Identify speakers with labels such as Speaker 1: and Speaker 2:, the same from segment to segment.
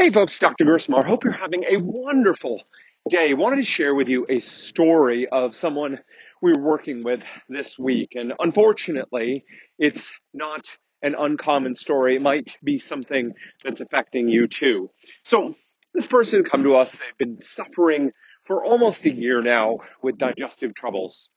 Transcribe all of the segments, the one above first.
Speaker 1: Hey folks, Dr. Gersmar. Hope you're having a wonderful day. Wanted to share with you a story of someone we were working with this week. And unfortunately, it's not an uncommon story. It might be something that's affecting you too. So this person come to us, they've been suffering for almost a year now with digestive troubles.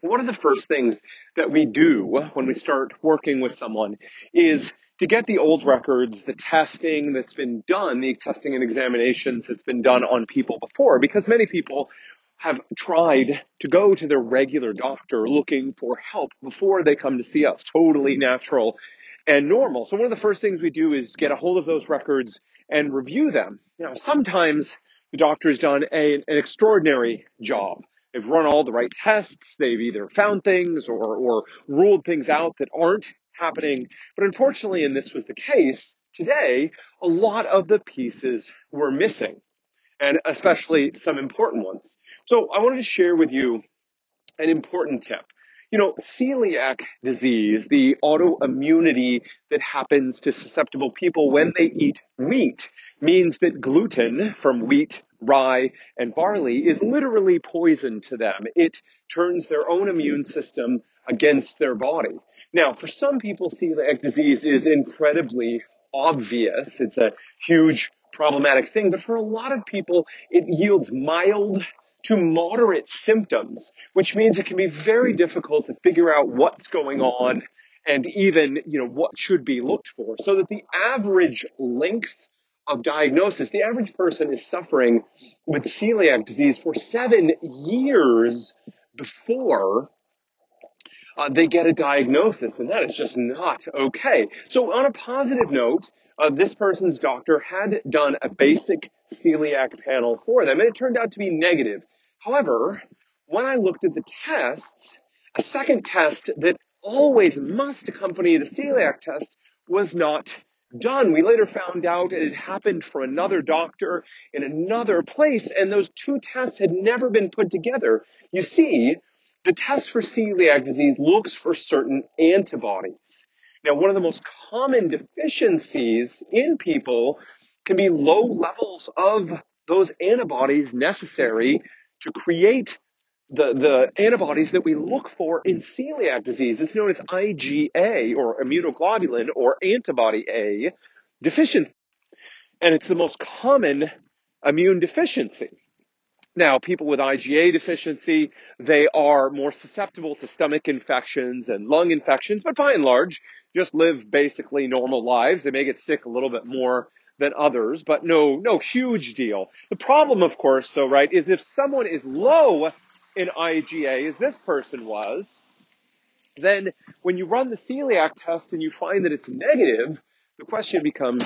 Speaker 1: One of the first things that we do when we start working with someone is to get the old records, the testing that's been done, the testing and examinations that's been done on people before, because many people have tried to go to their regular doctor looking for help before they come to see us. Totally natural and normal. So one of the first things we do is get a hold of those records and review them. Now, sometimes the doctor's done a, an extraordinary job. They've run all the right tests. They've either found things or, or ruled things out that aren't happening. But unfortunately, and this was the case today, a lot of the pieces were missing and especially some important ones. So I wanted to share with you an important tip. You know, celiac disease, the autoimmunity that happens to susceptible people when they eat wheat, means that gluten from wheat, rye, and barley is literally poison to them. It turns their own immune system against their body. Now, for some people, celiac disease is incredibly obvious. It's a huge problematic thing, but for a lot of people, it yields mild to moderate symptoms, which means it can be very difficult to figure out what's going on and even, you know, what should be looked for. So that the average length of diagnosis, the average person is suffering with celiac disease for seven years before uh, they get a diagnosis, and that is just not okay. So, on a positive note, uh, this person's doctor had done a basic celiac panel for them, and it turned out to be negative. However, when I looked at the tests, a second test that always must accompany the celiac test was not done. We later found out it had happened for another doctor in another place, and those two tests had never been put together. You see, the test for celiac disease looks for certain antibodies. Now, one of the most common deficiencies in people can be low levels of those antibodies necessary to create the, the antibodies that we look for in celiac disease. It's known as IgA or immunoglobulin or antibody A deficiency. And it's the most common immune deficiency. Now, people with IgA deficiency, they are more susceptible to stomach infections and lung infections, but by and large, just live basically normal lives. They may get sick a little bit more than others, but no, no huge deal. The problem, of course, though, right, is if someone is low in IgA, as this person was, then when you run the celiac test and you find that it's negative, the question becomes,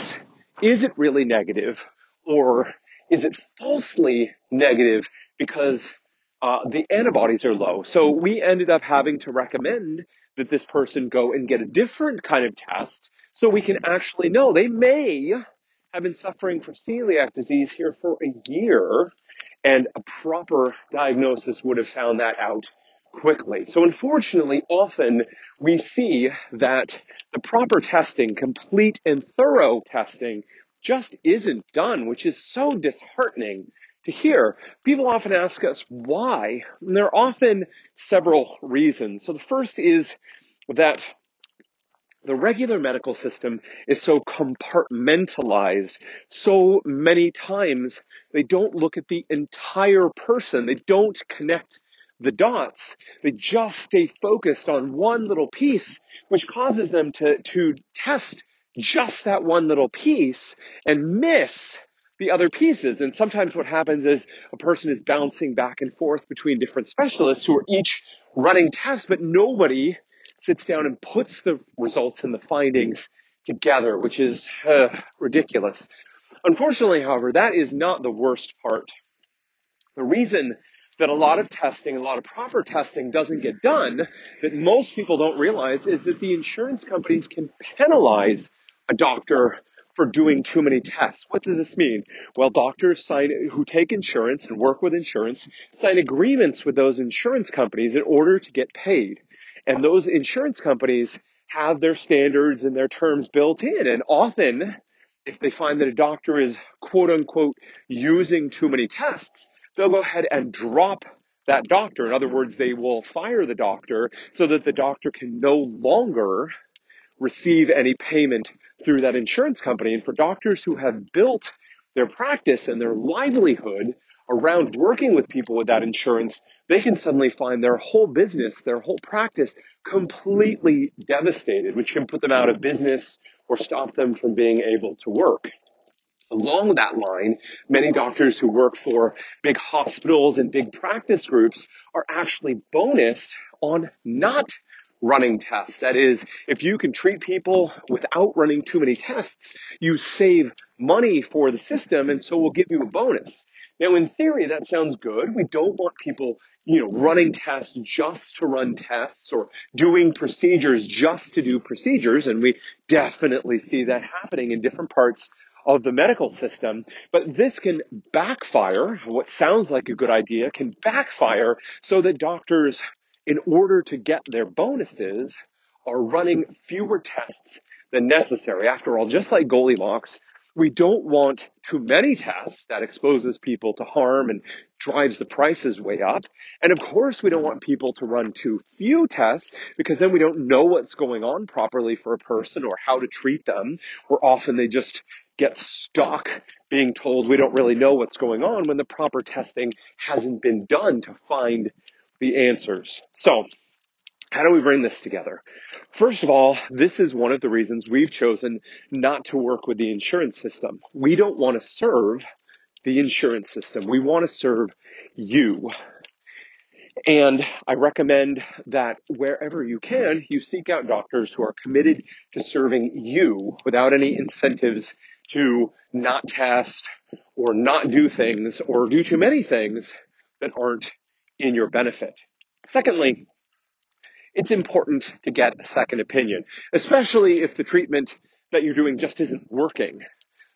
Speaker 1: is it really negative or is it falsely negative because uh, the antibodies are low? So we ended up having to recommend that this person go and get a different kind of test so we can actually know they may have been suffering from celiac disease here for a year and a proper diagnosis would have found that out quickly. So unfortunately, often we see that the proper testing, complete and thorough testing, just isn't done, which is so disheartening to hear. People often ask us why, and there are often several reasons. So the first is that the regular medical system is so compartmentalized. So many times they don't look at the entire person. They don't connect the dots. They just stay focused on one little piece, which causes them to, to test just that one little piece and miss the other pieces. And sometimes what happens is a person is bouncing back and forth between different specialists who are each running tests, but nobody sits down and puts the results and the findings together, which is uh, ridiculous. Unfortunately, however, that is not the worst part. The reason that a lot of testing, a lot of proper testing doesn't get done, that most people don't realize is that the insurance companies can penalize a doctor for doing too many tests. What does this mean? Well, doctors sign, who take insurance and work with insurance, sign agreements with those insurance companies in order to get paid. And those insurance companies have their standards and their terms built in. And often if they find that a doctor is quote unquote using too many tests, they'll go ahead and drop that doctor. In other words, they will fire the doctor so that the doctor can no longer receive any payment through that insurance company. And for doctors who have built their practice and their livelihood around working with people with that insurance, they can suddenly find their whole business, their whole practice completely devastated, which can put them out of business or stop them from being able to work. Along that line, many doctors who work for big hospitals and big practice groups are actually bonused on not running tests. That is, if you can treat people without running too many tests, you save money for the system and so we'll give you a bonus. Now, in theory, that sounds good. We don't want people, you know, running tests just to run tests or doing procedures just to do procedures. And we definitely see that happening in different parts of the medical system. But this can backfire. What sounds like a good idea can backfire so that doctors, in order to get their bonuses, are running fewer tests than necessary. After all, just like Goldilocks, we don't want too many tests that exposes people to harm and drives the prices way up. And of course, we don't want people to run too few tests because then we don't know what's going on properly for a person or how to treat them. Or often they just get stuck being told we don't really know what's going on when the proper testing hasn't been done to find the answers. So how do we bring this together? First of all, this is one of the reasons we've chosen not to work with the insurance system. We don't want to serve the insurance system. We want to serve you. And I recommend that wherever you can, you seek out doctors who are committed to serving you without any incentives to not test or not do things or do too many things that aren't in your benefit. Secondly, it's important to get a second opinion, especially if the treatment that you're doing just isn't working.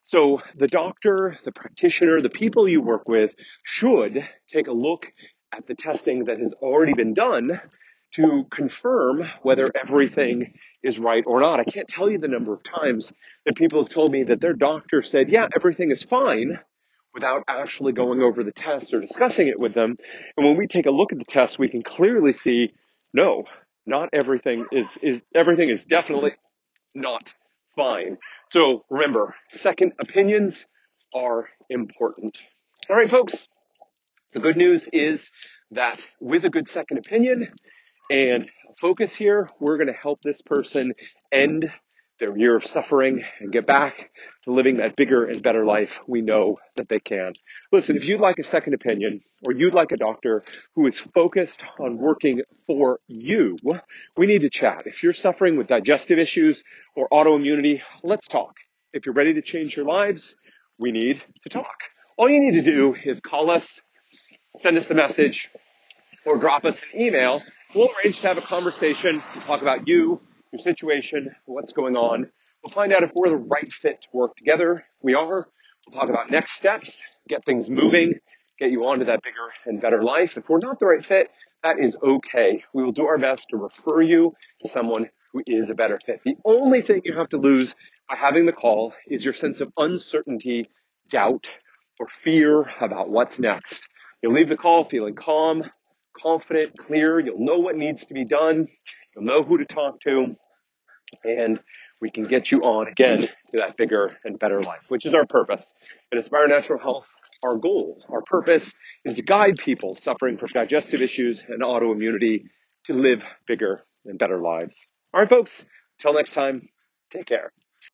Speaker 1: So the doctor, the practitioner, the people you work with should take a look at the testing that has already been done to confirm whether everything is right or not. I can't tell you the number of times that people have told me that their doctor said, yeah, everything is fine without actually going over the tests or discussing it with them. And when we take a look at the tests, we can clearly see, no, not everything is, is everything is definitely not fine. So remember, second opinions are important. All right, folks. The good news is that with a good second opinion and focus here, we're going to help this person end their year of suffering and get back to living that bigger and better life we know that they can. Listen, if you'd like a second opinion or you'd like a doctor who is focused on working for you, we need to chat. If you're suffering with digestive issues or autoimmunity, let's talk. If you're ready to change your lives, we need to talk. All you need to do is call us, send us a message, or drop us an email. We'll arrange to have a conversation, talk about you, your situation, what's going on. We'll find out if we're the right fit to work together. We are. We'll talk about next steps, get things moving, get you onto that bigger and better life. If we're not the right fit, that is okay. We will do our best to refer you to someone who is a better fit. The only thing you have to lose by having the call is your sense of uncertainty, doubt, or fear about what's next. You'll leave the call feeling calm, confident, clear. You'll know what needs to be done. You'll know who to talk to and we can get you on again to that bigger and better life, which is our purpose. At Aspire Natural Health, our goal, our purpose is to guide people suffering from digestive issues and autoimmunity to live bigger and better lives. All right, folks, until next time, take care.